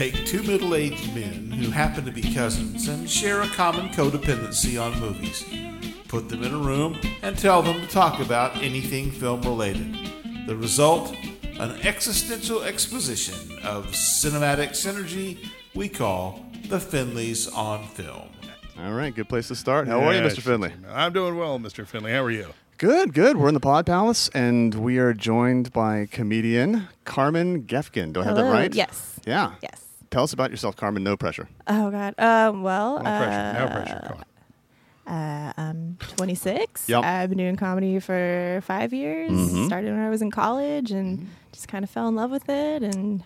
Take two middle aged men who happen to be cousins and share a common codependency on movies. Put them in a room and tell them to talk about anything film related. The result? An existential exposition of cinematic synergy we call the Finleys on Film. All right, good place to start. How are you, Mr. Finley? I'm doing well, Mr. Finley. How are you? Good, good. We're in the Pod Palace, and we are joined by comedian Carmen Gefkin. Do I have that Hello. right? Yes. Yeah. Yes. Tell us about yourself, Carmen. No pressure. Oh God. Um. Well. No pressure. No uh, pressure. Come on. Uh, I'm 26. Yep. I've been doing comedy for five years. Mhm. Started when I was in college and just kind of fell in love with it, and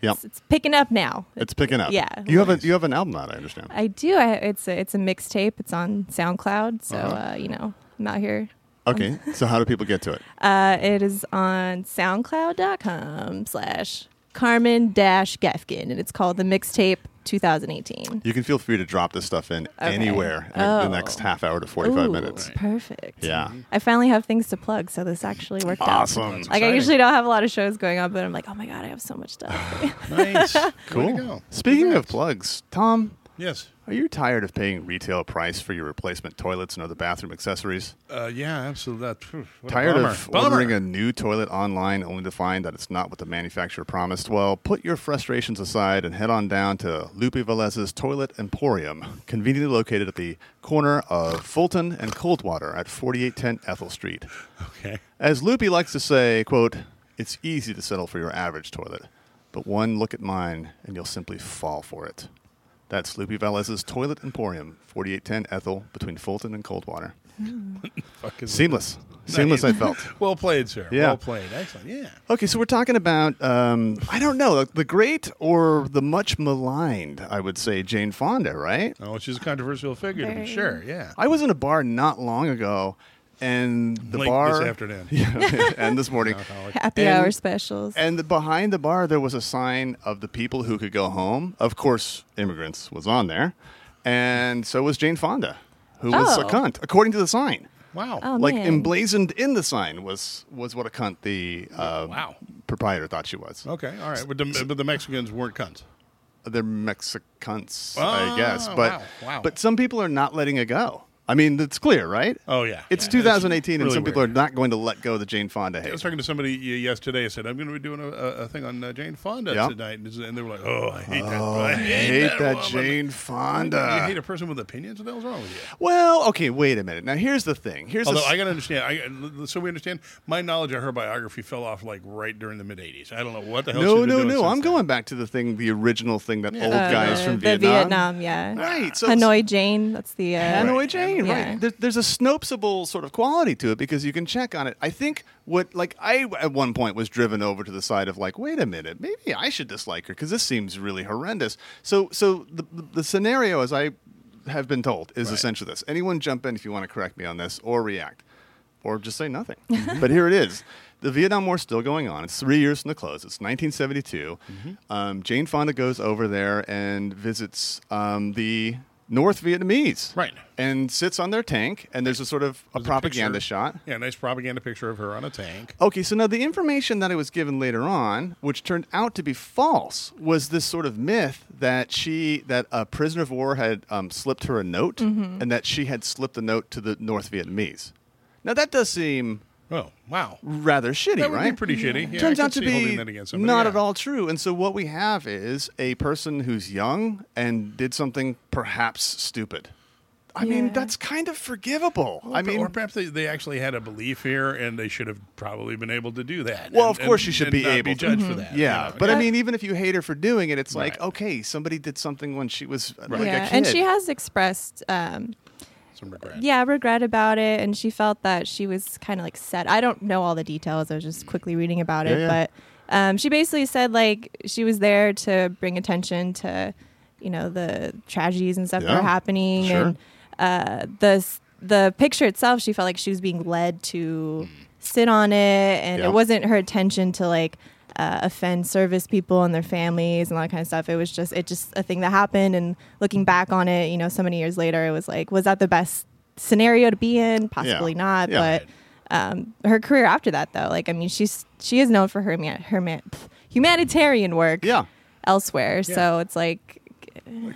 Yep. it's, it's picking up now. It's picking up. Yeah. You have a you have an album out, I understand. I do. I, it's a it's a mixtape. It's on SoundCloud. So Uh-huh. uh, you know, I'm out here. Okay. so how do people get to it? Uh, it is on SoundCloud.com slash Carmen Dash Gefkin, and it's called the Mixtape 2018. You can feel free to drop this stuff in Okay. anywhere in Oh. the next half hour to 45 Ooh, minutes. Perfect. Yeah. I finally have things to plug, so this actually worked Awesome. out. Awesome. Like I usually don't have a lot of shows going on, but I'm like, oh my god, I have so much stuff. Nice. Cool. Way to go. Speaking of plugs, Tom, Yes. are you tired of paying retail price for your replacement toilets and other bathroom accessories? Uh, yeah, absolutely. That, phew, what a Tired of Bummer. ordering a new toilet online only to find that it's not what the manufacturer promised? Well, put your frustrations aside and head on down to Lupe Velez's Toilet Emporium, conveniently located at the corner of Fulton and Coldwater at 4810 Ethel Street. Okay. As Loopy likes to say, quote, it's easy to settle for your average toilet, but one look at mine and you'll simply fall for it. That's Loopy Velez's Toilet Emporium, 4810 Ethel, between Fulton and Coldwater. Seamless. Seamless, I felt. Well played, sir. Yeah. Well played. Excellent. Yeah. Okay, so we're talking about, um, I don't know, the great or the much maligned, I would say, Jane Fonda, right? Oh, she's a controversial figure, to be Very. sure. Yeah. I was in a bar not long ago, and the Late bar. this afternoon. Yeah, and this morning. Happy And- hour specials. And the, behind the bar, there was a sign of the people who could go home. Of course, immigrants was on there, and so was Jane Fonda, who was a Oh. cunt, according to the sign. Wow. Oh, like man. emblazoned in the sign was was what a cunt the uh, Wow. proprietor thought she was. Okay. All right. But the, but the Mexicans weren't cunts. They're Mexicans, Ah, I guess, but wow, wow. but some people are not letting it go. I mean, it's clear, right? Oh, yeah. It's Yeah, 2018, and really some people are not going to let go of the Jane Fonda I was talking to somebody yesterday. I said, I'm going to be doing a, a, a thing on uh, Jane Fonda Yeah. tonight. And and they were like, oh, I hate that. Oh, I I hate that woman." Jane You Fonda. hate a person with opinions? What the hell's wrong with you? Well, okay, wait a minute. Now here's the thing. Here's Although the I got to understand, I, so we understand, my knowledge of her biography fell off like right during the mid '80s. I don't know what the hell. no, she's been no, doing no. I'm then. going back to the thing, the original thing that Yeah. old Uh, guys from the Vietnam. yeah. Right. So Hanoi Jane. That's the uh, Hanoi Right. Jane, Yeah. right? There, there's a Snopesable sort of quality to it because you can check on it. I think what, like, I at one point was driven over to the side of like, wait a minute, maybe I should dislike her because this seems really horrendous. So, so the the, the scenario, as I have been told, is Right. essentially this: anyone jump in if you want to correct me on this or react, or just say nothing. but here it is. The Vietnam War's still going on. It's three years from the close. It's 1972. Um, Jane Fonda goes over there and visits um, the North Vietnamese Right. and sits on their tank, and there's a sort of a There's propaganda picture. shot. Yeah, nice propaganda picture of her on a tank. Okay, so now the information that I was given later on, which turned out to be false, was this sort of myth that she, that a prisoner of war had um, slipped her a note, Mm-hmm. and that she had slipped the note to the North Vietnamese. Now that does seem Oh, wow. rather shitty, That would right? be pretty shitty. Yeah, Turns out to see holding be that against somebody, not yeah. at all true. And so what we have is a person who's young and did something perhaps stupid. I mean, that's kind of forgivable. Well, I mean, or perhaps they, they actually had a belief here, and they should have probably been able to do that. Well, and- of course and- you should and be not able be to. judged for that. yeah, you know? but I mean, even if you hate her for doing it, it's like, okay, somebody did something when she was uh, like yeah, a kid. and she has expressed, um, some regret. yeah, regret about it, and she felt that she was kind of like set. I don't know all the details. I was just quickly reading about it, yeah. but um, she basically said like she was there to bring attention to, you know, the tragedies and stuff that Yeah, were happening, sure. and uh, the the picture itself. She felt like she was being led to sit on it, and Yeah. it wasn't her intention to like. Uh, offend service people and their families and all that kind of stuff. It was just it just a thing that happened. And looking back on it, you know, so many years later, it was like, was that the best scenario to be in? Possibly not. Yeah. But um, her career after that, though, like I mean, she's she is known for her, man, her humanitarian work. yeah. elsewhere. So it's like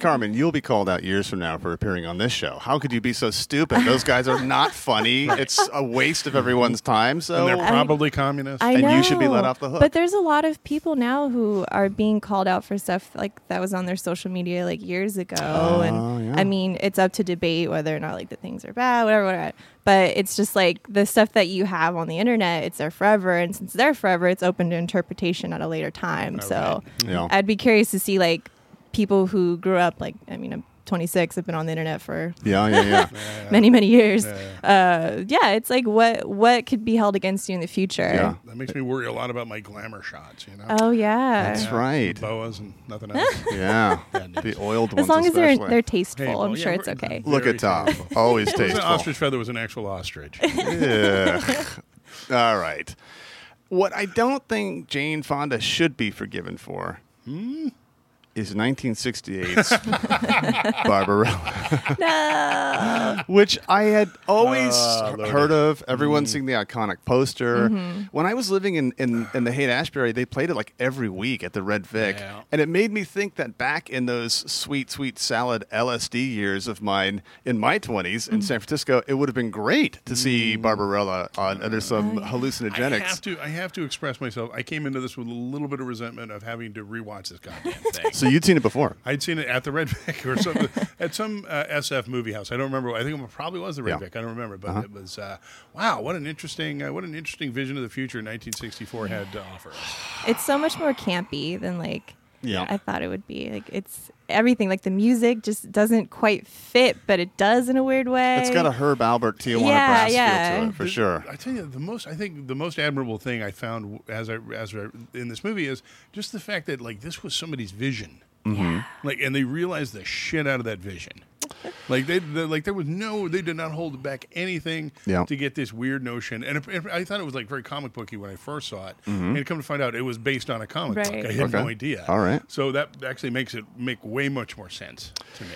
Carmen, you'll be called out years from now for appearing on this show. How could you be so stupid? Those guys are not funny. It's a waste of everyone's time. So and they're probably communists. I And know. you should be let off the hook. But there's a lot of people now who are being called out for stuff like that was on their social media like years ago. Oh, and yeah. I mean, it's up to debate whether or not like the things are bad, whatever, whatever. But it's just like the stuff that you have on the internet, it's there forever. And since they're forever, it's open to interpretation at a later time. So Yeah. I'd be curious to see like people who grew up like, I mean, I'm 26, have been on the internet for yeah, yeah, yeah. many, many years. Yeah, Uh, yeah, it's like what what could be held against you in the future. Yeah. That makes me worry a lot about my glamour shots. You know, Oh yeah. That's right. boas and nothing else. Yeah, Yeah, the oiled ones. As long as they're they're tasteful, Hey, well, I'm yeah, sure it's okay. Look at Tom. tasteful. Always It an tasteful. ostrich feather was an actual ostrich. Ugh. All right. What I don't think Jane Fonda should be forgiven for Hmm? Is 1968's Barbarella, No. which I had always Lordy. heard of. Hmm. Everyone's seen the iconic poster. Mm-hmm. When I was living in, in, in the Haight Ashbury, they played it like every week at the Red Vic. Yeah. And it made me think that back in those sweet, sweet salad LSD years of mine in my 20s Mm-hmm. in San Francisco, it would have been great to see Barbarella on, under some Oh, I hallucinogenics. I have to. I have to express myself. I came into this with a little bit of resentment of having to rewatch this goddamn thing. So you'd seen it before. I'd seen it at the Red Vic or something at some uh, SF movie house. I don't remember. I think it probably was the Red Yeah. Vic. I don't remember, Uh-huh. but it was uh, wow. What an interesting, uh, what an interesting vision of the future 1964 had to offer us. It's so much more campy than like Yeah. I thought it would be. Like it's everything. Like the music just doesn't quite fit, but it does in a weird way. It's got a Herb Alpert Tijuana Yeah, brass yeah. feel to it for The- sure. I tell you, the most I think the most admirable thing I found as I as I, in this movie is just the fact that like this was somebody's vision. Mm-hmm. Like, and they realized the shit out of that vision. like they, they, like there was no, they did not hold back anything Yeah. to get this weird notion. And it, it- I thought it was like very comic booky when I first saw it. Mm-hmm. And come to find out, it was based on a comic Right. book. I had no idea. All right. So that actually makes it make way much more sense to me.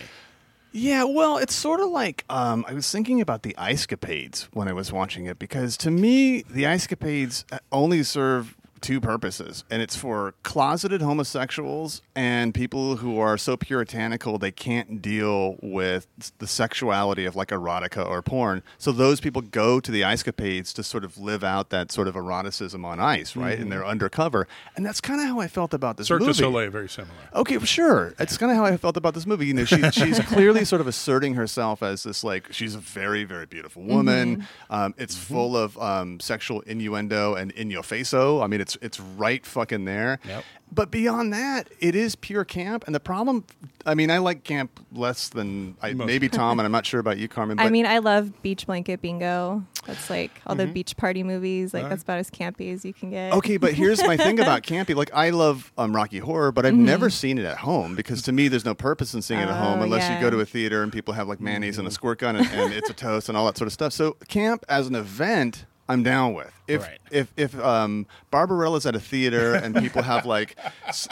Yeah, well, it's sort of like um, I was thinking about the Ice Capades when I was watching it because to me, the Ice Capades only serve two purposes, and it's for closeted homosexuals and people who are so puritanical they can't deal with the sexuality of like erotica or porn. So those people go to the Ice Capades to sort of live out that sort of eroticism on ice, right? And they're undercover, and that's kind of how I felt about this Cirque movie. du Soleil, very similar. Okay, well, sure. It's kind of how I felt about this movie. You know, she, she's clearly sort of asserting herself as this like she's a very, very beautiful woman. Um, it's full of um, sexual innuendo and in your faso. I mean, it's it's right fucking there. Yep. But beyond that, it is pure camp. And the problem, I mean, I like camp less than I, Most maybe Tom, and I'm not sure about you, Carmen. But I mean, I love Beach Blanket Bingo. That's like all Mm-hmm. the beach party movies. Like Alright. that's about as campy as you can get. Okay, but here's my thing about campy. Like, I love um, Rocky Horror, but I've never seen it at home because to me, there's no purpose in seeing it at home Mm-hmm. Oh, unless you go to a theater and people have like mayonnaise and a squirt gun and, and it's a toast and all that sort of stuff. So, camp as an event, I'm down with. If Right. if if um, Barbarella's at a theater and people have like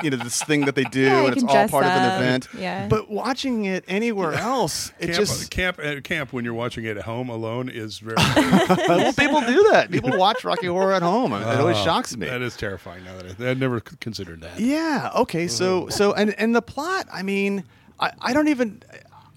you know this thing that they do Yeah, and it's all dress part of an event, Yeah. but watching it anywhere else, it Camp, just camp at camp when you're watching it at home alone is very. well, people do that. People watch Rocky Horror at home. It always Oh, shocks me. That is terrifying. Now that I, I'd never considered that. Yeah. Okay. So so and and the plot. I mean, I, I don't even.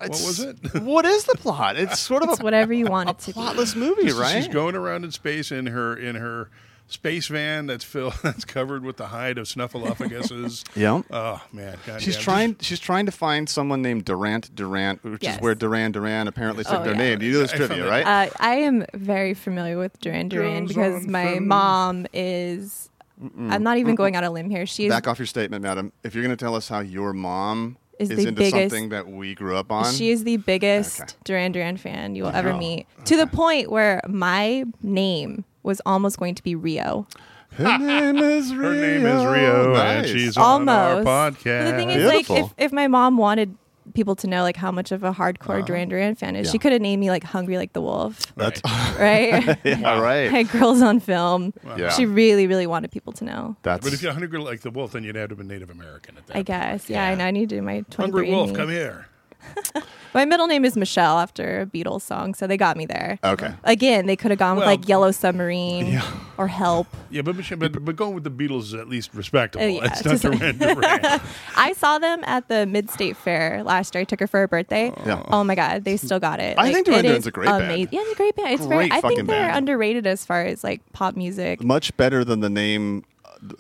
It's, was it? what is the plot? It's sort of It's a, whatever you want a it to be. plotless movie, Just- right? She's going around in space in her in her space van that's filled that's covered with the hide of snuffleupaguses. Yeah. Oh man. God She's damn. trying. She's trying to find someone named Durand Durand, which Yes. is where Duran Duran apparently took Oh, their yeah. name. You know this I trivia, right? Uh, I am very familiar with Duran Duran because my from- mom is. I'm not even going out on a limb here. She is. Back off your statement, madam. If you're going to tell us how your mom Is is, the into biggest- something that we grew up on, She is the biggest Okay. Duran Duran fan you will ever Oh, meet. To the point where my name was almost going to be Rio. her name is Rio. Her name is Rio, and Nice. she's on our Almost. podcast. But the thing is, Beautiful. like, if, if my mom wanted people to know like how much of a hardcore Duran Duran fan is, Uh-huh. Yeah. she could have named me like Hungry Like the Wolf, That's right? yeah, right. Had girls on film. Yeah. She really, really wanted people to know. That's but if you're hungry like the wolf, then you'd have to be Native American at that. I point. guess. Yeah, I know. I need to do my 23 Hungry wolf, come here. My middle name is Michelle after a Beatles song, so they got me there. Okay. Again, they could have gone Well- with like Yellow Submarine or Help. Yeah, but but, but going with the Beatles is at least respectable. Uh, yeah, it's not to Duran Duran. I saw them at the Mid State Fair last year. I took her for her birthday. Yeah. Oh my god, they still got it. I think Duran it Duran's is a great band. amazing. Yeah, it's a great band. It's very. I fucking think they're band. underrated as far as like pop music. Much better than the name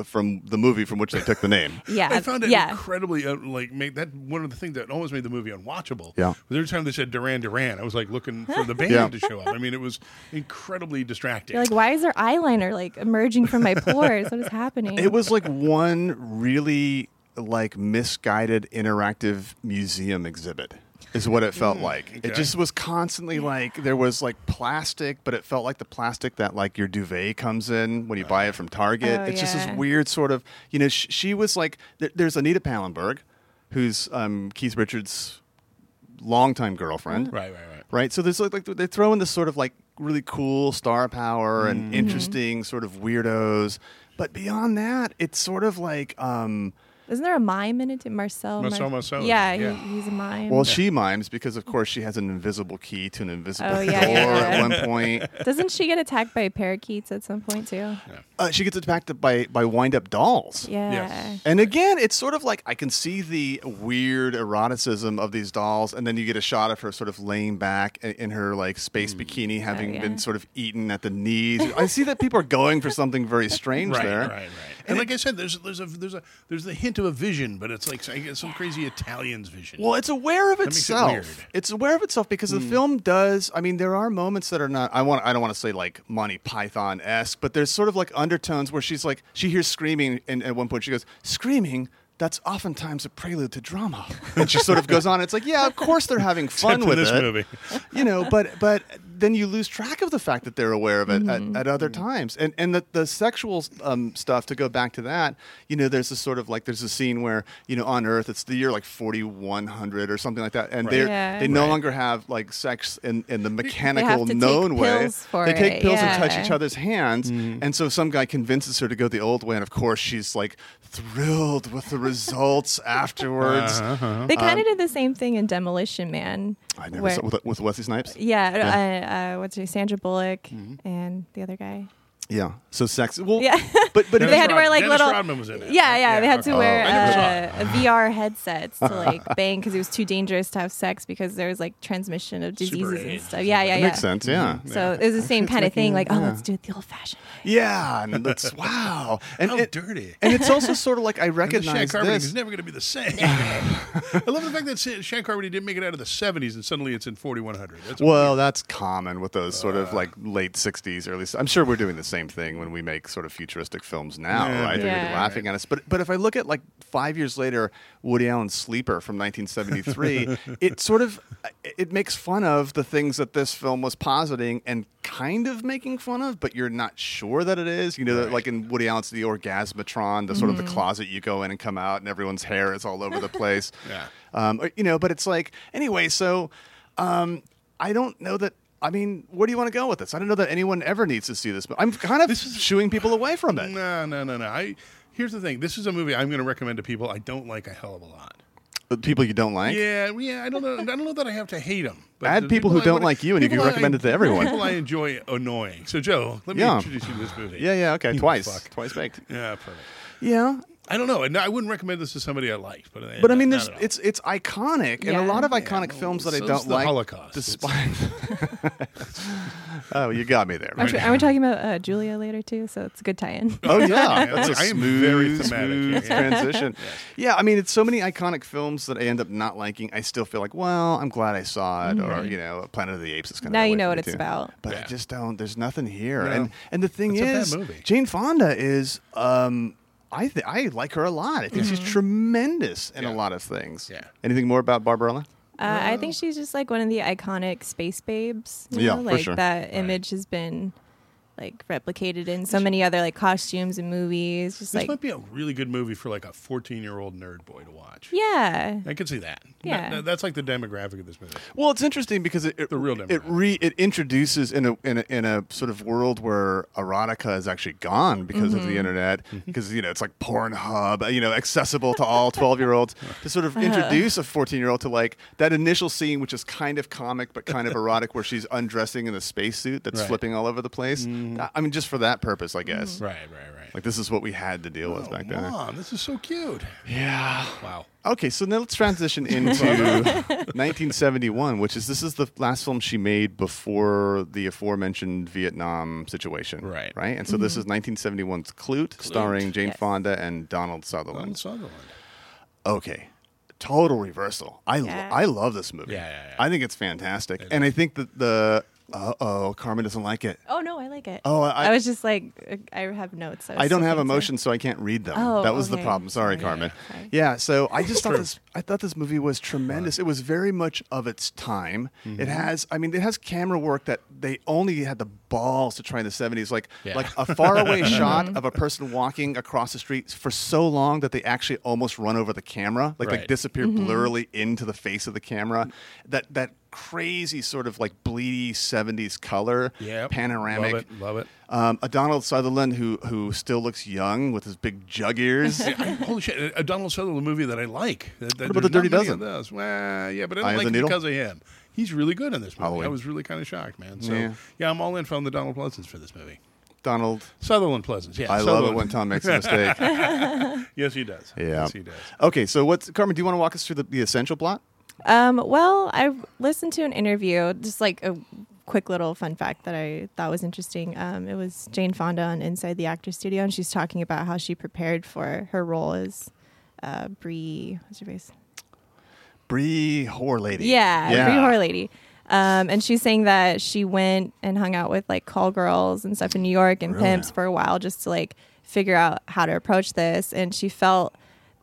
from the movie from which they took the name. Yeah, I found it yeah. incredibly uh, like make that one of the things that almost made the movie unwatchable. Yeah. was every time they said Duran Duran, I was like looking for the band Yeah. to show up. I mean, it was incredibly distracting. You're like, why is there eyeliner like emerging from my pores? What is happening? It was like one really like misguided interactive museum exhibit is what it felt like. It just was constantly like there was like plastic, but it felt like the plastic that like your duvet comes in when you buy it from Target. Oh, it's just this weird sort of, you know, sh- she was like there, there's Anita Pallenberg who's um, Keith Richards' longtime girlfriend right, right, right. right? So there's like, like they throw in this sort of like really cool star power Mm-hmm. and interesting sort of weirdos, but beyond that, it's sort of like um, Isn't there a mime in it? too? Marcel. Marcel Yeah, yeah. He, he's a mime. well, she mimes because of course she has an invisible key to an invisible Oh, door yeah, yeah, at one point. Doesn't she get attacked by parakeets at some point too? Uh, she gets attacked by by wind up dolls. Yeah. Yes. And again, it's sort of like I can see the weird eroticism of these dolls, and then you get a shot of her sort of laying back i- in her like space bikini, having Oh, yeah. been sort of eaten at the knees. I see that people are going for something very strange Right, there. right, right. And like I said, there's there's a there's a there's the hint of a vision, but it's like I some crazy Italian's vision. Well, it's aware of makes it itself. weird. Hmm. it's aware of itself because the film does. I mean, there are moments that are not. I want. I don't want to say like Monty Python esque, but there's sort of like undertones where she's like she hears screaming, and at one point she goes, "Screaming." That's oftentimes a prelude to drama, and she sort of goes on. It's like, yeah, of course they're having fun with this it, movie. you know. But but then you lose track of the fact that they're aware of it Mm-hmm. at, at other times, and and the the sexual um, stuff. To go back to that, you know, there's this sort of like there's a scene where you know on Earth it's the year like 4100 or something like that, and Right. they Yeah. they no Right. longer have like sex in in the mechanical to take known way. pills they take it, pills and touch each other's hands, Mm-hmm. and so some guy convinces her to go the old way, and of course she's like thrilled with the results afterwards. Uh-huh. They kind of did the same thing in Demolition Man. I never where- saw with, with Wesley Snipes. Yeah, Yeah. Uh, uh, what's her Sandra Bullock Mm-hmm. and the other guy. Yeah, so sex. Well, Yeah. but but Dennis they had to wear like Dennis little. Rodman was in it. Yeah, yeah, They had to wear I never saw it. uh, a VR headsets to like bang because it was too dangerous to have sex because there was like transmission of Super diseases and AIDS. stuff. Yeah, yeah, That yeah. makes sense. Yeah. So it was the same kind of thing. Like, oh, let's do it the old-fashioned. way. Yeah, and that's wow. And How it- dirty. And it's also sort of like I And this recognize Carpenter this. is never going to be the same. I love the fact that Shan Shan Carpenter didn't make it out of the 70s and suddenly it's in 4100. That's Well, that's common with those sort of like late '60s, or at least I'm sure we're doing the same thing when we make sort of futuristic films now, Yeah. right? They're gonna be Yeah. laughing at us. But but if I look at like five years later, Woody Allen's Sleeper from 1973, it sort of it makes fun of the things that this film was positing and kind of making fun of, but you're not sure that it is. You know, Right. like in Woody Allen's The Orgasmatron, the sort of the closet you go in and come out, and everyone's hair is all over the place. Yeah. Um, or- you know, but it's like anyway. So um, I don't know that. I mean, where do you want to go with this? I don't know that anyone ever needs to see this. But I'm kind of this is, shooing people away from it. No, no, no, no. I here's the thing. This is a movie I'm going to recommend to people I don't like a hell of a lot. The People you don't like. Yeah, yeah. I don't know. I don't know that I have to hate them. Add people who don't like you and you can recommend it to everyone. People I enjoy annoying. So Joe, let me Yeah. introduce you to this movie. Yeah, yeah, okay, You twice, fuck. twice baked. Yeah, perfect. Yeah, I don't know. and I wouldn't recommend this to somebody I liked, but but I mean, there's it's it's iconic, and a lot of iconic no, films that I don't the like. Holocaust. Despite, oh, you got me there. Are we, are we talking about uh, Julia later too? So it's a good tie-in. Oh yeah, that's a I am smooth, very thematic smooth transition. Yeah, I mean, it's so many iconic films that I end up not liking. I still feel like, well, I'm glad I saw it, or you know, Planet of the Apes is kind of. Now you know what it's about. But I just don't. There's nothing here, No. and and the thing It's a bad is, movie. Jane Fonda is. um I th- I like her a lot. I think she's tremendous in a Yeah. lot of things. Yeah. Anything more about Barbarella? Uh, I think she's just like one of the iconic space babes. You Yeah, know? for like sure. that image has been like replicated in so many other like costumes and movies. Just This like might be a really good movie for like a 14 year old nerd boy to watch. yeah, I could see that. Yeah. That- that's like the demographic of this movie. Well, it's interesting because it, it The real it demographic. re it introduces in a, in a in a sort of world where erotica is actually gone because of the mm-hmm. internet mm-hmm. because you know it's like Pornhub uh, you know accessible to all twelve year olds to sort of uh-huh. introduce a fourteen year old to like that initial scene which is kind of comic but kind of erotic where she's undressing in the spacesuit that's Right. flipping all over the place. Mm-hmm. I mean, just for that purpose, I guess. Right, right, right. Like this is what we had to deal with oh, back then. Mom, this is so cute. Yeah. Wow. Okay, so now let's transition into 1971, which is this is the last film she made before the aforementioned Vietnam situation. Right. Right? And so this mm-hmm. is 1971's Klute, starring Jane Yes. Fonda and Donald Sutherland. Donald Sutherland. Sutherland. Okay. Total reversal. I, lo- I love this movie. Yeah, yeah, yeah. I think it's fantastic. and I think that the. Uh oh, Carmen doesn't like it. Oh no, I like it. Oh, I- I, was just like, uh, I have notes. was I don't have emotions, so I can't read them. Oh, that was the problem. Sorry, Sorry. Carmen. Sorry. Yeah, so I just thought this. I thought this movie was tremendous. It was very much of its time. Mm-hmm. It has. I mean, it has camera work that they only had the balls to try in the seventies. Like Yeah. like a faraway shot of a person walking across the street for so long that they actually almost run over the camera, like they Right. disappear blurrily into the face of the camera. That that crazy sort of like bleedy seventies color, Yeah. panoramic. Love it. Love it. Um, a Donald Sutherland who who still looks young with his big jug ears. Holy shit! A Donald Sutherland movie that I like. That, that What about The Dirty Dozen? those. Well, yeah, but I don't like it Needle? because of him. He's really good in this movie. Halloween. I was really kind of shocked, man. So Yeah. yeah. I'm all in from the Donald Pleasence for this movie. Donald, Sutherland Pleasence. Yeah, I love it when Tom makes a mistake. Yes, he does. Yeah. Yes, he does. Okay, so what's Carmen? Do you want to walk us through the, the essential plot? Um, well, I listened to an interview, just like a quick little fun fact that I thought was interesting. Um, it was Jane Fonda on Inside the Actor Studio, and she's talking about how she prepared for her role as uh, Bree. What's her face? Bree Whore Lady. Yeah, yeah. Bree Horror Lady. Um, and she's saying that she went and hung out with like call girls and stuff in New York and Really? pimps for a while just to like figure out how to approach this. And she felt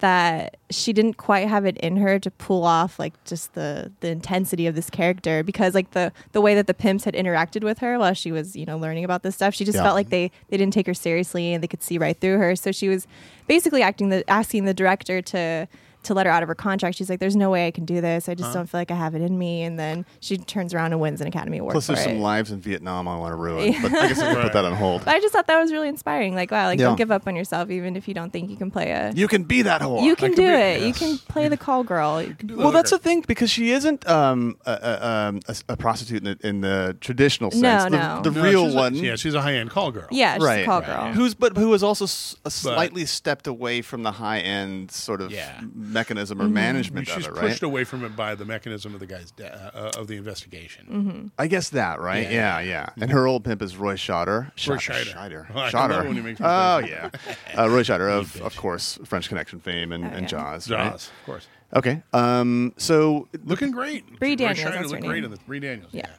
that she didn't quite have it in her to pull off like just the the intensity of this character because like the the way that the pimps had interacted with her while she was you know learning about this stuff she just Yeah. felt like they they didn't take her seriously and they could see right through her so she was basically acting the asking the director to to let her out of her contract she's like there's no way i can do this i just don't feel like i have it in me and then she turns around and wins an academy award Plus, for there's some lives in Vietnam I want to ruin, but I guess I can put that on hold. but i just thought that was really inspiring like wow like Yeah. don't give up on yourself even if you don't think you can play a You can be that whore. you can could do be- it. You can play the call girl. Well, that's the thing because she isn't um, a, a, um, a, a prostitute in the, in the traditional sense. No, the, no. the No, real she's a- one. yeah, she's a high end call girl. Yeah, she's right. a call right, girl. Who's but who has also s- a slightly stepped away from the high end sort of Yeah. Mechanism or Mm-hmm. I mean, management she's of it, right? pushed away from it by the mechanism of the guy's de- uh, of the investigation. Mm-hmm. I guess that, right? Yeah, Yeah. yeah. And her old pimp is Roy Scheider. Roy Scheider. Scheider. Scheider. Scheider. it when he makes me oh, yeah. Uh, Roy Scheider of, of course, French Connection fame and, Oh, and yeah. Jaws. right? Jaws, of course. Okay. Um, so, Looking great. Bree Roy Daniels, Scheider that's her looked great in the Bree Daniels. Yeah. Yeah.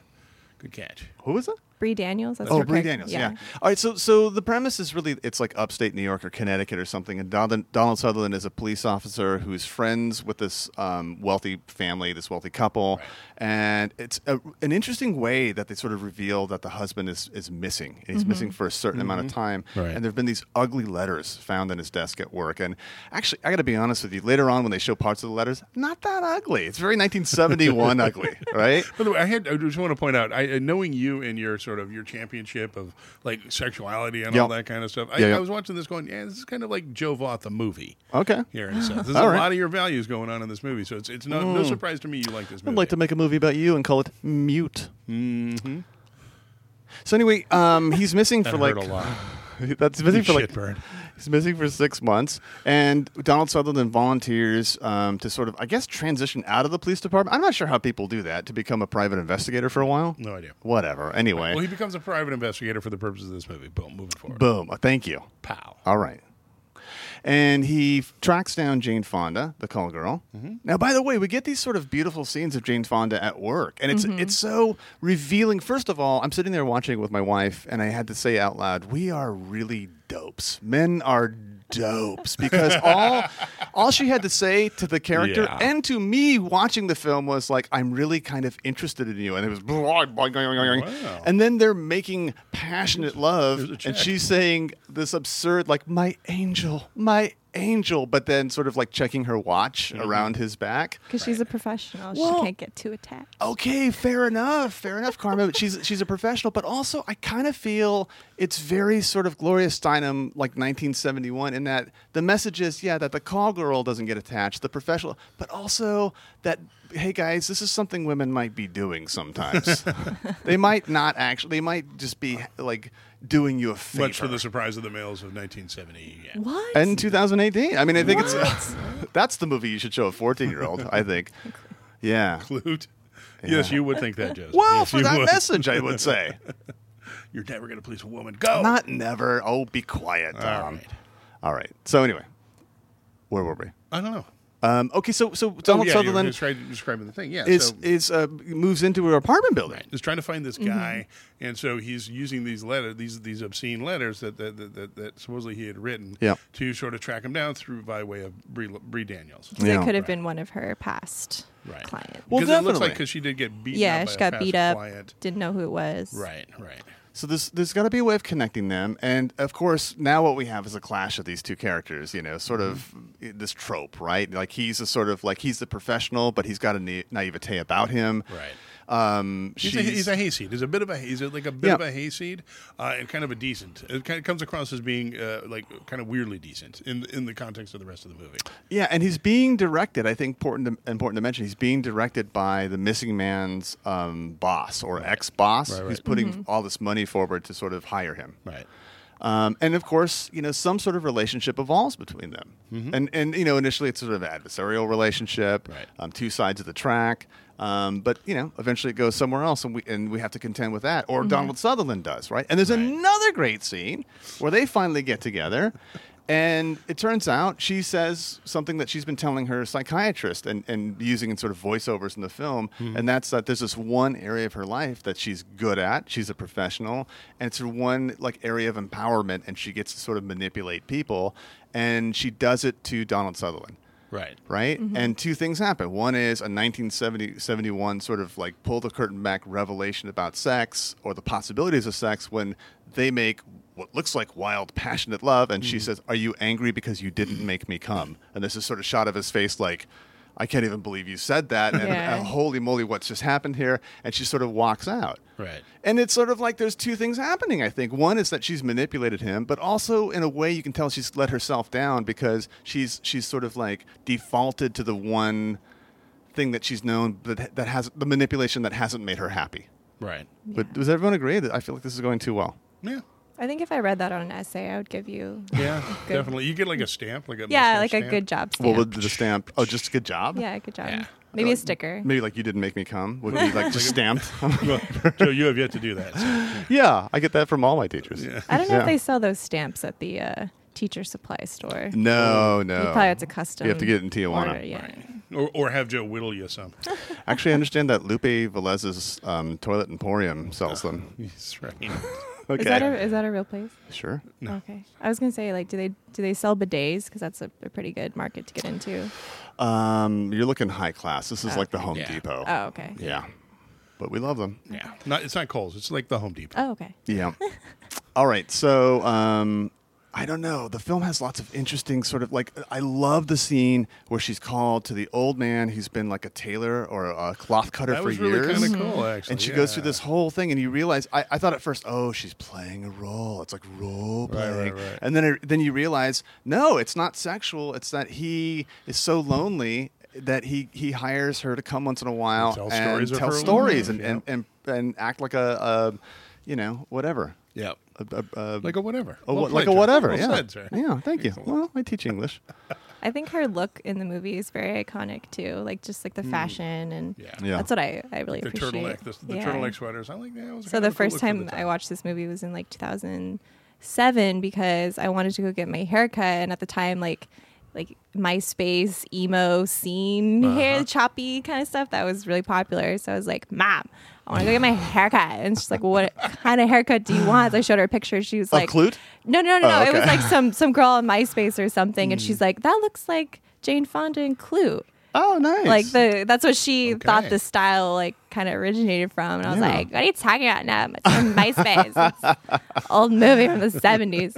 Good catch. who is it? Bree Daniels. That's Oh, her Bree. Daniels. Yeah. All right. So, so the premise is really it's like upstate New York or Connecticut or something, and Donald, Donald Sutherland is a police officer who's friends with this um, wealthy family, this wealthy couple, Right. and it's a, an interesting way that they sort of reveal that the husband is is missing. He's missing for a certain amount of time, Right. and there have been these ugly letters found in his desk at work. And actually, I got to be honest with you. Later on, when they show parts of the letters, not that ugly. It's very 1971 ugly, right? By the way, I had I just want to point out, I, uh, knowing you and your sort of your championship of like sexuality and Yeah. all that kind of stuff, I, Yeah, yeah. I was watching this going, yeah, this is kind of like Joe Voth, the movie. Okay. Here in a sense, there's a right. lot of your values going on in this movie, so it's it's no, no surprise to me you like this movie. I'd like to make a movie about you and call it Mute. Mm-hmm. So anyway, um, he's missing for like that's missing for like Shitbird. He's missing for six months, and Donald Sutherland volunteers um, to sort of I guess transition out of the police department. I'm not sure how people do that to become a private investigator for a while. No idea. Whatever. Anyway, Well, he becomes a private investigator for the purposes of this movie. Boom, moving forward. boom. Thank you. Pow. All right. And he f- tracks down Jane Fonda, the call girl. Mm-hmm. Now, by the way, we get these sort of beautiful scenes of Jane Fonda at work, and it's it's so revealing. First of all, I'm sitting there watching it with my wife, and I had to say out loud, "We are really dopes. Men are dopes because all all she had to say to the character Yeah. and to me watching the film was like, "I'm really kind of interested in you," and it was, Wow. and then they're making passionate love, and she's saying this absurd, like, "My angel, my angel," but then sort of like checking her watch Mm-hmm. around his back. Because she's a professional. Well- she can't get too attached. Okay, fair enough, fair enough, Karma. But she's she's a professional, but also I kind of feel it's very sort of Gloria Steinem, like 1971, in that the message is yeah that the call girl doesn't get attached, the professional, but also that hey guys, this is something women might be doing sometimes. they might not actually, they might just be like doing you a favor. Much for the surprise of the males of 1970. Yeah. What? And 2018. I mean, I think it's that's the movie you should show a 14 year old. I think. Yeah. Klute. Yes, you would think that, Joseph. Well, yes, for that would. message, I would say. You're never going to please a woman. Go. Not never. Oh, be quiet, All Tom. right. All right. So anyway, where were we? I don't know. Um, okay, so so Oh, Donald yeah, you were Sutherland describing, describing the thing. Yeah. is so, is uh, moves into her apartment building. Right. Is trying to find this Mm-hmm. guy, and so he's using these letters, these these obscene letters that that, that, that, that supposedly he had written Yeah. to sort of track him down through by way of Bree, Bree Daniels. 'Cause Yeah. it could have Right. been one of her past Right. clients. Well, because it looks definitely. like because she did get beaten. yeah, up by she a got past beat up. Client. Didn't know who it was. Right. Right. So there's there's got to be a way of connecting them, and of course now what we have is a clash of these two characters. You know, sort of Mm-hmm. this trope, right? Like he's a sort of like he's the professional, but he's got a na- naivete about him. Right. Um, He's a, he's a hayseed. He's a bit of a he's like a bit Yeah. of a hayseed, uh, and kind of a decent. It kind of comes across as being uh, like kind of weirdly decent in in the context of the rest of the movie. Yeah, and he's being directed. I think important to, important to mention. He's being directed by the missing man's um, boss or ex boss, Right, right. who's putting all this money forward to sort of hire him. Right. Um, and of course, you know, some sort of relationship evolves between them. And and you know, initially it's sort of an adversarial relationship, Right. um, two sides of the track. Um, but you know, eventually it goes somewhere else, and we and we have to contend with that. Or Donald Sutherland does, right? And there's Right. another great scene where they finally get together. And it turns out she says something that she's been telling her psychiatrist and, and using in sort of voiceovers in the film. And that's that there's this one area of her life that she's good at. She's a professional. And it's her one like area of empowerment. And she gets to sort of manipulate people. And she does it to Donald Sutherland Right. right? Mm-hmm. And two things happen. One is a 1970 71 sort of like pull the curtain back revelation about sex or the possibilities of sex when they make what looks like wild, passionate love. And she mm-hmm. says, Are you angry because you didn't make me come? And this is sort of shot of his face like, I can't even believe you said that. And Yeah. uh, holy moly, what's just happened here? And she sort of walks out. Right. And it's sort of like there's two things happening, I think. One is that she's manipulated him, but also in a way you can tell she's let herself down because she's she's sort of like defaulted to the one thing that she's known that that has the manipulation that hasn't made her happy. Right. But does everyone agree that I feel like this is going too well? Yeah. I think if I read that on an essay, I would give you. Yeah. Good. Definitely. You get like a stamp, like a Yeah, mustache like a good job. stamp. What would the stamp? Oh, just a good job. Yeah, good job. Yeah. Maybe a sticker. Maybe like you didn't make me come would be like just stamped. Well, Joe, you have yet to do that. so- yeah, I get that from all my teachers. Yeah. I don't know Yeah. if they sell those stamps at the uh, teacher supply store. No, no. You probably have to custom. You have to get it in Tijuana. order, yeah. Or, or have Joe whittle you some. Actually, I understand that Lupe Velez's um, Toilet Emporium sells them. That's right. Okay. Is that a is that a real place? sure. Okay. I was gonna say like, do they do they sell bidets? Because that's a, a pretty good market to get into. Um, you're looking high class. This is Oh, like the. Home Yeah. Depot. Oh, okay. Yeah. But we love them. Yeah. Not, it's not Kohl's. It's like the Home Depot. Oh, okay. Yeah. All right. So, um, I don't know. The film has lots of interesting sort of like. I love the scene where she's called to the old man who's been like a tailor or a cloth cutter that for was really years. kind of cool, mm-hmm. actually. and she goes through this whole thing, and you realize. I, I thought at first, oh, she's playing a role. It's like role Right, right, playing, right. and then it, then you realize, no, it's not sexual. It's that he is so lonely that he he hires her to come once in a while Tell and stories of tell her stories life, and, and, and and act like a, a you know whatever Yeah. A, a, a, Like a whatever. a Well like a whatever. Well yeah. said, sir. Yeah. Thank you. Well, I teach English. I think her look in the movie is very iconic too. Like just like the fashion and Yeah. Yeah. that's what I, I really The appreciate. turtleneck, the, the Yeah. turtleneck sweaters. I like that. It was So the of a cool first look for time I watched this movie was in like 2007 because I wanted to go get my haircut, and at the time, like like MySpace emo scene Uh-huh. hair choppy kind of stuff that was really popular. So I was like, "Mom, I want to go get my haircut," and she's like, "What kind of haircut do you want?" So I showed her a picture. She was like, Klute? "No, no, no, no. Oh, It was like some some girl on MySpace or something," and she's like, "That looks like." Jane Fonda in Klute. Oh, nice. Like the that's what she Okay. thought the style like kind of originated from, and I was Yeah. like, "What are you talking about now? It's from MySpace, It's old movie from the '70s."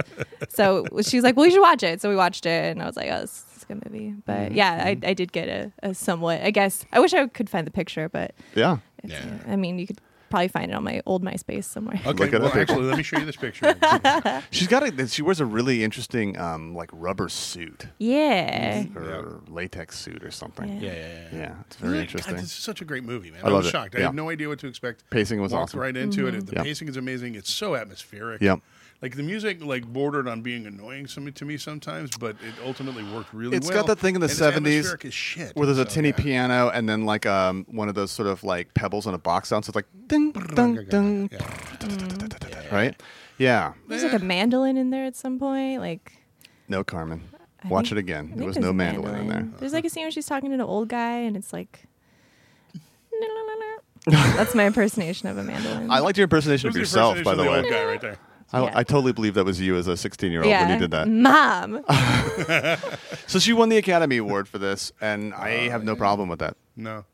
So she was like, "Well, you should watch it." So we watched it, and I was like, "Oh, this is a good movie." But Mm-hmm. yeah, I, I did get a, a somewhat. I guess I wish I could find the picture, but yeah. It's, Yeah. I mean, you could probably find it on my old MySpace somewhere. Okay, Look at well, that actually, let me show you this picture. She's got a. She wears a really interesting, um, like rubber suit Yeah, or latex suit or something. Yeah. yeah, yeah, yeah. Yeah, it's very God, interesting. this is such a great movie, man. I I, love was it. shocked. I Yeah. had no idea what to expect. Pacing was Walked awesome. right into it. The Yeah. pacing is amazing. It's so atmospheric. Yep. Like the music, like bordered on being annoying some, to me sometimes, but it ultimately worked really It's well. got that thing in the And it's 70s atmospheric as shit. Where there's a So, tinny yeah. piano and then like um one of those sort of like pebbles on a box sound. So it's like ding ding ding. Right? Yeah. there's like a mandolin in there at some point. Like No, Carmen. I Watch think- it again. I There was there's no a mandolin in there. There's like a scene where she's talking to an old guy, and it's like. That's my impersonation of a mandolin. I liked your impersonation of There's yourself, the by the impersonation way. old guy right there. I, Yeah. I totally believe that was you as a 16 year old yeah, when you did that. Mom. So she won the Academy Award for this, and I have no problem with that. No.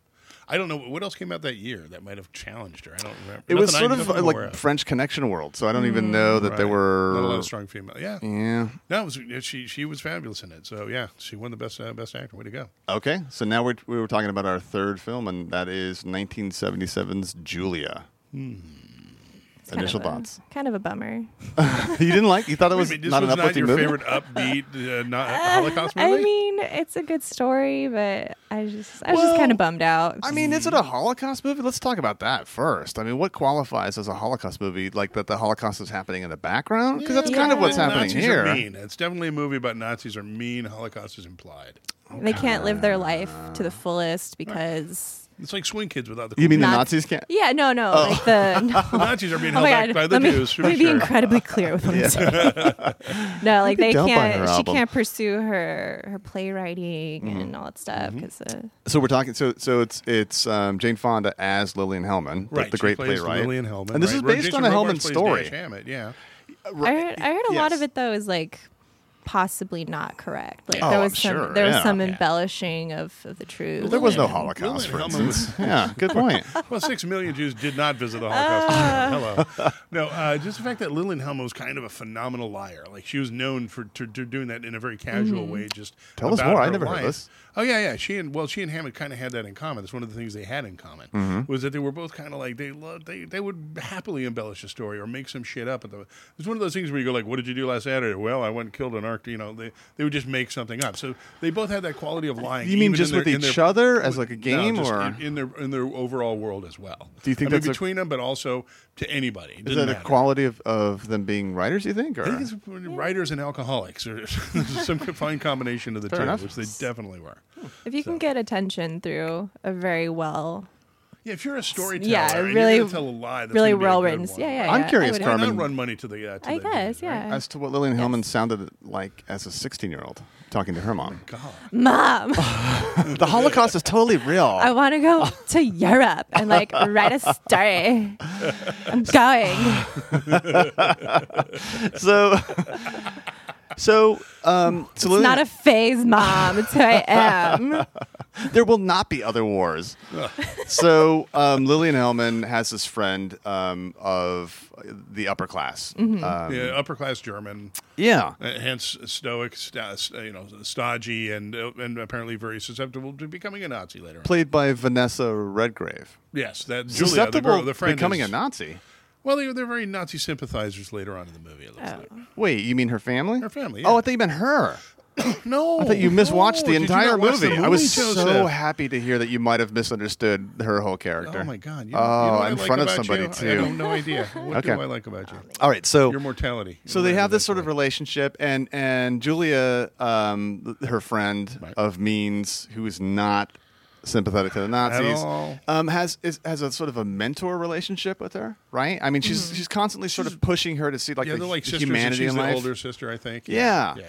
I don't know what else came out that year that might have challenged her. I don't remember. It was Nothing I- sort of uh, I'm like of. French Connection world, so I don't even know that there Right. were. not a lot of strong female. Yeah, Yeah. no, it was, she she was fabulous in it. So yeah, she won the best uh, best actor. Way to go! Okay, so now we're, we were talking about our third film, and that is 1977's Julia. It's kind Initial of a- Kind of a bummer. you didn't like? You thought it Wait a was minute, this not was an not uplifting your movie? favorite upbeat uh, not Holocaust movie. I mean, it's a good story, but I just I was just kind of bummed out. I mean, is it a Holocaust movie? Let's talk about that first. I mean, what qualifies as a Holocaust movie? Like that the Holocaust is happening in the background? Because that's Yeah, kind of what's happening Nazis here. Are mean. It's definitely a movie about Nazis are mean. Holocaust is implied. they can't live their life to the fullest because It's like Swing Kids without the. You cool mean the Not- Nazis can't? yeah, no, no, like the no. The Nazis are being Oh held my back god! by the let me, Jews. for let me be incredibly clear with what I'm saying. no, like they Don't buy her can't. She album. can't pursue her her playwriting Mm-hmm. and all that stuff because uh, So we're talking. So so it's it's um, Jane Fonda as Lillian Hellman, the- Right, the she great plays playwright. Lillian Hellman, and this right? is based Jason on a Robards Hellman story. Dash Hammett, yeah. I heard, I heard a lot of it though is like possibly not correct. Like Oh, there I'm was some sure, there was yeah. some Yeah. embellishing of, of the truth. Well, there was no Lillian- Holocaust, for Lillian Hellman instance. yeah, good point. Well, six million Jews did not visit the Holocaust. Ah. Hello. No, uh, just the fact that Lillian Hellman was kind of a phenomenal liar. Like she was known for to, to doing that in a very casual Mm-hmm. way. Just Tell us about more. I her never heard this. Oh yeah, yeah. She and well, she and Hammett kind of had that in common. That's one of the things they had in common Mm-hmm. was that they were both kind of like they loved, they they would happily embellish a story or make some shit up. At the, it's one of those things where you go like, "What did you do last Saturday?" Well, I went and killed an arc. You know, they they would just make something up. So they both had that quality of lying. You mean just their- with each their- other as like a no, game, just or in, in their in their overall world as well. Do you think I mean, that's a- between them, but also to anybody? Is that a quality of, of them being writers? You think, or I think it's writers and alcoholics, or some fine combination of the Fair two, enough. which they definitely were. If you so. can get attention through a very well, Yeah, if you're a storyteller, Yeah, and really- you're tell a lie, that's really gonna be a well good written. one. Yeah, yeah. I'm yeah, curious, I would- Why Carmen. not run money to the? Uh, to I the guess, Jews, right? yeah. as to what Lillian Yes. Hellman sounded like as a 16 year old talking to her mom. God, Mom, the Holocaust is totally real. I want to go to Europe and like write a story. I'm going. so, so, um, so It's not a phase, Mom. It's who I am. there will not be other wars. so, um, Lillian Hellman has this friend um, of the upper class. Mm-hmm. Um, yeah, upper class German, yeah. uh, hence stoic, sta- st- you know, stodgy, and uh, and apparently very susceptible to becoming a Nazi later. on. Played by Vanessa Redgrave. Yes, that Julia, the Susceptible girl, the friend, becoming is, a Nazi. Well, they, they're very Nazi sympathizers later on in the movie. It looks Oh. like. Wait, you mean her family? Her family, Oh, yeah. I thought you meant her. No, I thought you miswatched no. the Did you entire not watch the movie. I was Joseph? so happy to hear that you might have misunderstood her whole character. Oh my God! You Oh, know, you know what I in like front of about somebody, you? too. I have no idea. What Okay. do I like about you? All right, so Your mortality. So they have this sort of relationship, and and Julia, um, her friend Right. of means, who is not sympathetic to the Nazis, um, has is, has a sort of a mentor relationship with her, right? I mean, she's she's constantly sort of pushing her to see like yeah, the, like the humanity she's in life. older sister, I think. Yeah. yeah.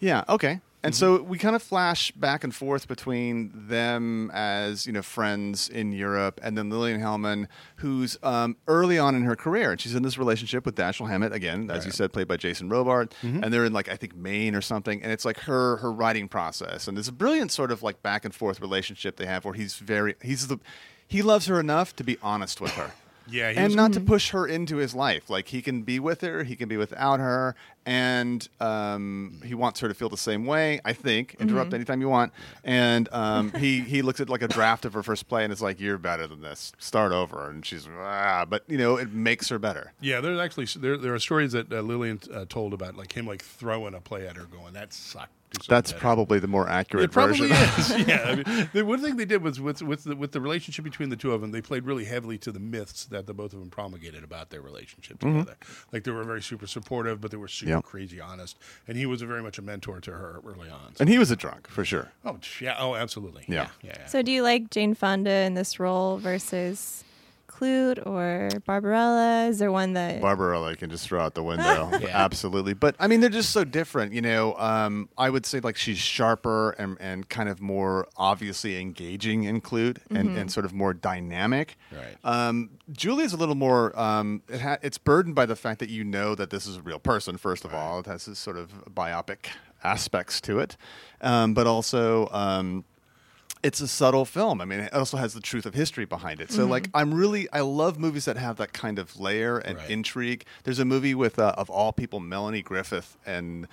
Yeah. Okay. And mm-hmm. so we kind of flash back and forth between them as you know friends in Europe, and then Lillian Hellman, who's um, early on in her career, and she's in this relationship with Dashiell Hammett again, as you said, played by Jason Robart, mm-hmm. and they're in like I think Maine or something, and it's like her her writing process, and it's a brilliant sort of like back and forth relationship they have, where he's very he's the he loves her enough to be honest with her. Yeah, and was- not to mm-hmm. push her into his life. Like he can be with her, he can be without her, and um, he wants her to feel the same way. I think. Interrupt anytime you want. And um, he he looks at like a draft of her first play and is like, "You're better than this. Start over." And she's ah, but you know it makes her better. Yeah, there's actually there there are stories that uh, Lillian uh, told about like him like throwing a play at her, going that sucked. That's better." probably the more accurate It probably version. is. yeah. I mean, the one thing they did was with with the, with the relationship between the two of them, they played really heavily to the myths that the both of them promulgated about their relationship together. Like they were very super supportive, but they were super Mm-hmm. Yep. crazy honest, and he was a very much a mentor to her early on. So- and he was a drunk for sure. oh yeah, oh absolutely. Yeah. yeah. yeah. So do you like Jane Fonda in this role versus Klute or Barbarella? Is there one that Barbarella can just throw out the window. Yeah. Absolutely. But I mean, they're just so different. You know, um, I would say like she's sharper and, and kind of more obviously engaging in Klute and, and sort of more dynamic. Right. Um, Julia's a little more, um, it ha- it's burdened by the fact that you know that this is a real person, first of all. It has this sort of biopic aspects to it. Um, but also, um, it's a subtle film. I mean, it also has the truth of history behind it. So, like, I'm really, I love movies that have that kind of layer and Right. intrigue. There's a movie with, uh, of all people, Melanie Griffith and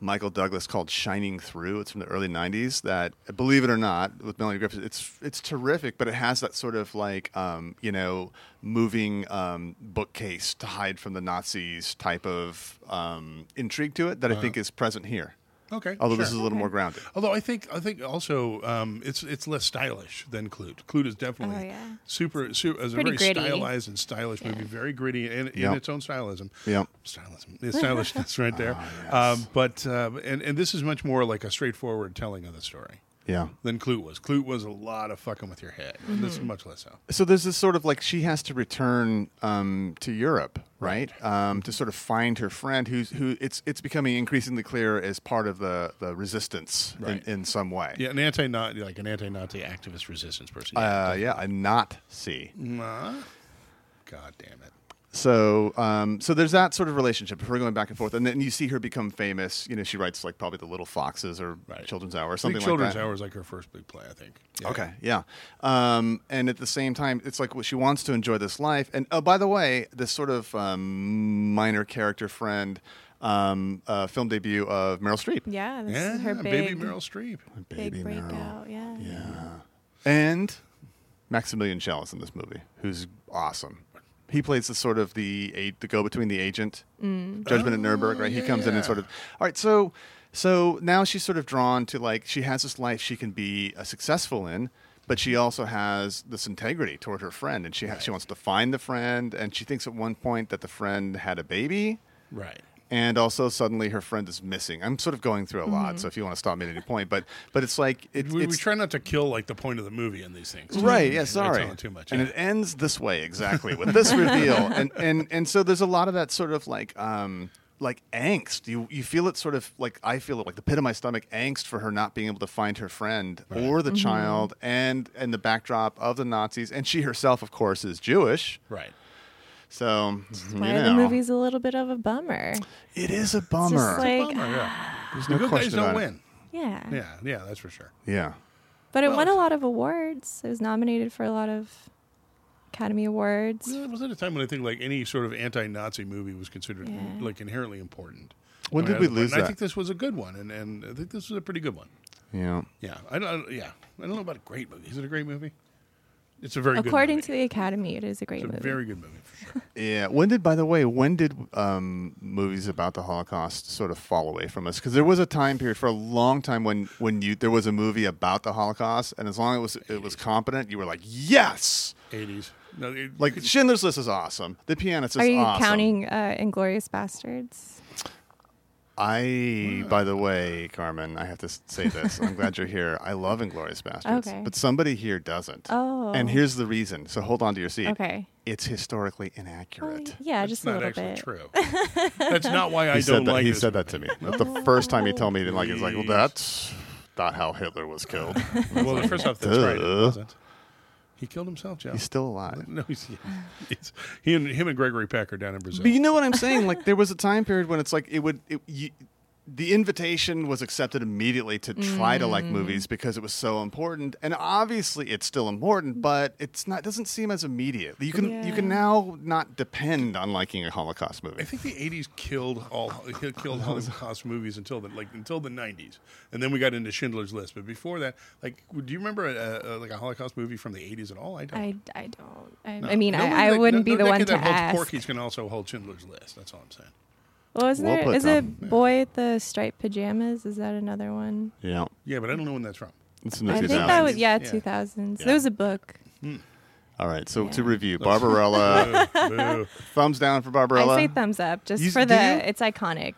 Michael Douglas called Shining Through. It's from the early '90s. That, believe it or not, with Melanie Griffith, it's it's terrific. But it has that sort of like, um, you know, moving um, bookcase to hide from the Nazis type of um, intrigue to it that I think is present here. Okay. Although this is a little more grounded. Although I think I think also um, it's it's less stylish than Klute. Klute is definitely Oh, yeah. super, super as a very gritty. stylized and stylish movie, very gritty in, in Yep. its own stylism. Yep. Stylism, it's stylishness right there. Ah, um, but uh, and and this is much more like a straightforward telling of the story Yeah. than Klute was. Klute was a lot of fucking with your head. and This is Mm-hmm. much less so. so there's this sort of like she has to return um, to Europe, right? Um, to sort of find her friend, who's who. It's it's becoming increasingly clear as part of the the resistance Right. in, in some way. Yeah, an anti-Nazi, like an anti Nazi activist resistance person. Uh, yeah, a not see. Nah. God damn it. So, um, so there's that sort of relationship. Her going back and forth, and then you see her become famous. You know, she writes like probably the Little Foxes or Right. Children's Hour or I something think Children's like that. Hour is like her first big play, I think. Yeah. Okay, yeah. Um, and at the same time, it's like well, she wants to enjoy this life. And oh, by the way, this sort of um, minor character friend um, uh, film debut of Meryl Streep. Yeah, this Yeah, is her baby Meryl Streep. big Baby Meryl. breakout. Yeah. And Maximilian Schell is in this movie, who's awesome. He plays the sort of the a- the go between the agent, Judgment at Nuremberg, right? He comes in and sort of all right. So so now she's sort of drawn to like she has this life she can be uh, successful in, but she also has this integrity toward her friend, and she ha- she wants to find the friend, and she thinks at one point that the friend had a baby. Right. And also, suddenly her friend is missing. I'm sort of going through a lot, so if you want to stop me at any point, but but it's like it, We, we it's try not to kill like the point of the movie in these things. Right. Yeah, Yeah. Sorry. telling Too much. And yeah. it ends this way exactly with this reveal, and and and so there's a lot of that sort of like um like angst. You you feel it sort of like I feel it like the pit of my stomach angst for her not being able to find her friend or the child, and and the backdrop of the Nazis, and she herself, of course, is Jewish. right. So you Why know, the movie's a little bit of a bummer. it is a It's bummer. just like, Bummer, yeah. Ah. there's The no good guys don't about it. win. yeah. Yeah, yeah, that's for sure. Yeah. But it Well, won a lot of awards. It was nominated for a lot of Academy Awards. Well, it was at a time when I think like any sort of anti-Nazi movie was considered Yeah. like inherently important. When I mean, did we and lose I that? think this was a good one, and, and I think this was a pretty good one. Yeah. Yeah, I don't. Yeah, I don't know about a great movie. Is it a great movie? It's a very good According movie. to the Academy, it is a great it's a movie. very good movie for sure. Yeah. When did, by the way, when did um, movies about the Holocaust sort of fall away from us? Because there was a time period for a long time when when you there was a movie about the Holocaust, and as long as it was it was competent, you were like, yes. Eighties. No, Like Schindler's List is awesome. The Pianist is Are you awesome. counting uh, Inglourious Basterds? I, by the way, Carmen, I have to say this. I'm glad you're here. I love Inglourious Basterds, Okay. but somebody here doesn't. Oh. And here's the reason. So hold on to your seat. Okay. It's historically Well, inaccurate. Oh, yeah, That's just a not little actually bit. true. That's not why I he don't said that. like he this said that to me. That's the first time he told me he didn't like it. He's like, well, oh. that's not how Hitler was killed. Well, the first off, that's right. It wasn't. He killed himself, Joe. He's still alive. no, he's, he's he and him and Gregory Peck are down in Brazil. But you know what I'm saying? Like there was a time period when it's like it would it, you, the invitation was accepted immediately to try to Mm. like movies because it was so important, and obviously it's still important, but it's not doesn't seem as immediate. You can you can now not depend on liking a Holocaust movie. I think the '80s killed all killed Holocaust movies until the like until the '90s, and then we got into Schindler's List. But before that, like, do you remember a, a, like a Holocaust movie from the '80s at all? I don't. I, I don't. I, No. I mean, No one I, I that- wouldn't no- be no the one decade to that holds ask. Porky's can also hold Schindler's List. That's all I'm saying. Well, isn't Well there? put, Is Tom. it Boy with the Striped Pajamas? Is that another one? yeah, Yeah, but I don't know when that's from. it's in the I 2000s. think that was yeah, Yeah. 2000s. Yeah. There was a book. All right, so to review, Barbarella, Boo, boo. thumbs down for Barbarella. I say thumbs up just You- for do the. you? It's iconic.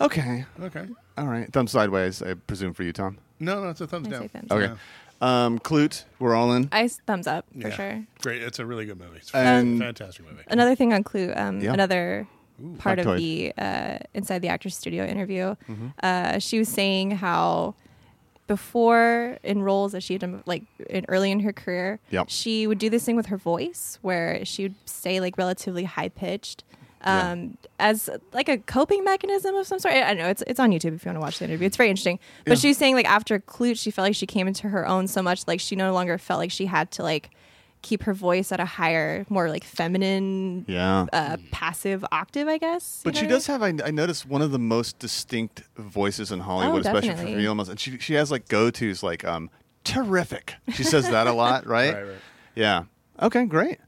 okay, Okay. all right, thumbs sideways. I presume for you, Tom. No, no, it's a thumbs I down. say thumbs Okay, up. um, Klute, we're all in. I s- thumbs up for Yeah. sure. Great. It's a really good movie. It's a And- fantastic movie. Another thing on Klute. Um, Yeah. another part of the uh, inside the actors studio interview. Mm-hmm. Uh, she was saying how before in roles that she had done like in, early in her career, Yep. she would do this thing with her voice where she would stay like relatively high pitched. Yeah. Um, as like a coping mechanism of some sort. I, I don't know. It's it's on YouTube if you want to watch the interview. It's very interesting. But Yeah. she's saying like after Klute, she felt like she came into her own so much. Like she no longer felt like she had to like keep her voice at a higher, more like feminine, Yeah. uh, passive octave, I guess. you But she does have, I, I noticed, one of the most distinct voices in Hollywood, Oh, especially for definitely. females. And she, she has like go tos like, um, terrific. She says that a lot, right? Right, right. Yeah. Okay, great.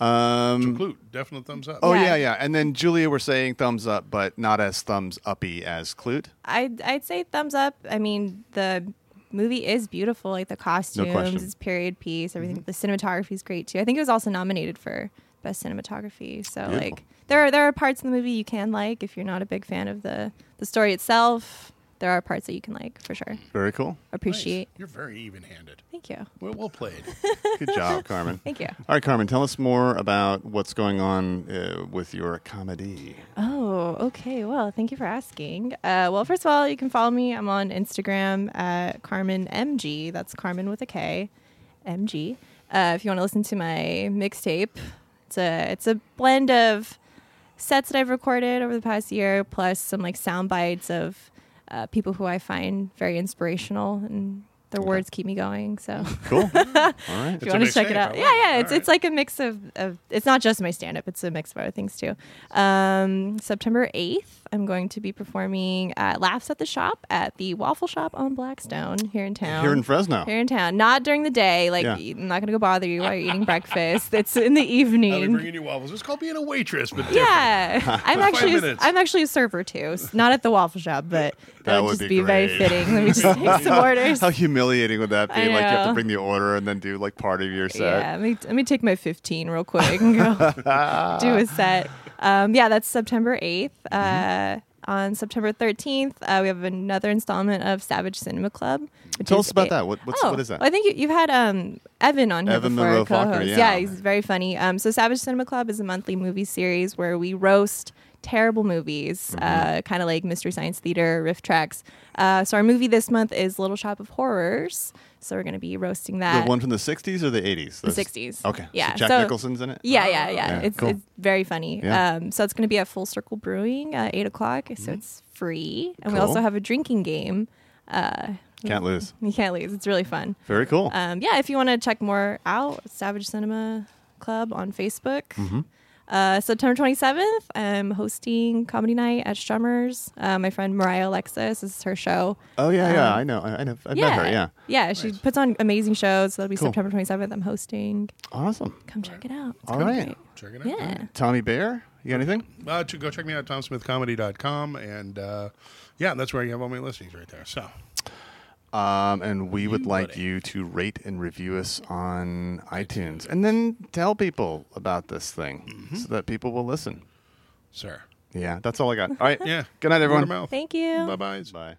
Um, Klute, definite thumbs up. oh, yeah. Yeah. yeah, And then Julia, we're saying thumbs up, but not as thumbs uppy as Klute. I'd, I'd say thumbs up. I mean, the movie is beautiful. Like the costumes, question. it's period piece, everything. The cinematography is great too. I think it was also nominated for best cinematography. So Beautiful. like there are there are parts in the movie you can like if you're not a big fan of the the story itself. There are parts that you can like for sure. Very cool. Appreciate. Nice. You're very even-handed. Thank you. Well, well played. Good job, Carmen. Thank you. All right, Carmen, tell us more about what's going on uh, with your comedy. Oh, okay. Well, thank you for asking. Uh, well, first of all, you can follow me. I'm on Instagram at Carmen MG. That's Carmen with a K, MG. Uh, if you want to listen to my mixtape, it's a it's a blend of sets that I've recorded over the past year, plus some like sound bites of uh, people who I find very inspirational and their Okay. words keep me going. So Cool. All right. if you want to check mixtape, it out. like Yeah, it. yeah. It's All it's like a mix of, of it's not just my stand up, it's a mix of other things too. Um, September 8th, I'm going to be performing at Laughs at the Shop at the Waffle Shop on Blackstone here in town. Here in Fresno. Here in town. Not during the day. Like Yeah. I'm not gonna go bother you while you're eating breakfast. It's in the I'll be evening. bringing you waffles. It's called being a waitress, but different. Yeah, I'm actually. I'm actually a server too. Not at the waffle shop, but that, That would would just be be, very great. fitting. Let me just take some orders. How humiliating would that be? I Like you have to bring the order and then do like part of your set. Yeah, let me let me take my 15 real quick and go do a set. Um, yeah, that's September 8th. Mm-hmm. Uh, on September 13th, uh, we have another installment of Savage Cinema Club. Tell us about a- that. What what's, oh, what is that? I think you, you've had um, Evan on here Evan before, Monroe co-host. Yeah. he's very funny. Um, so Savage Cinema Club is a monthly movie series where we roast terrible movies, Mm-hmm. uh, kind of like Mystery Science Theater, RiffTrax. Uh, so our movie this month is Little Shop of Horrors. So we're going to be roasting that. the one from the '60s or the '80s? The 60s. Okay. Yeah, So Jack so- Nicholson's in it. Yeah, yeah, yeah. Yeah, it's cool. it's very funny. Yeah. Um, so it's going to be at Full Circle Brewing at eight o'clock. So it's free, and we also have a drinking game. Uh, Can't lose. you can't lose. It's really fun. Very cool. Um, yeah, if you want to check more out, Savage Cinema Club on Facebook. Mm-hmm. Uh, September 27th, I'm hosting comedy night at Strummers. Uh, my friend Mariah Alexis this is her show. oh yeah, yeah. um, I know. I, I know. I've met her. Yeah. Yeah, she puts on amazing shows. So that'll be Cool. September 27th. I'm hosting. Awesome. Come check it out. It's All gonna be right. great. Check it out. Yeah. Tommy Bear. You got anything? Uh, to go check me out, tomsmithcomedy.com. And uh, yeah, that's where you have all my listings right there. So Um, and we would You, like buddy. you to rate and review us on iTunes, and then tell people about this thing Mm-hmm. so that people will listen. Sir. Yeah, that's all I got. All right. Yeah. Good night, everyone. Thank you. Bye bye. Bye.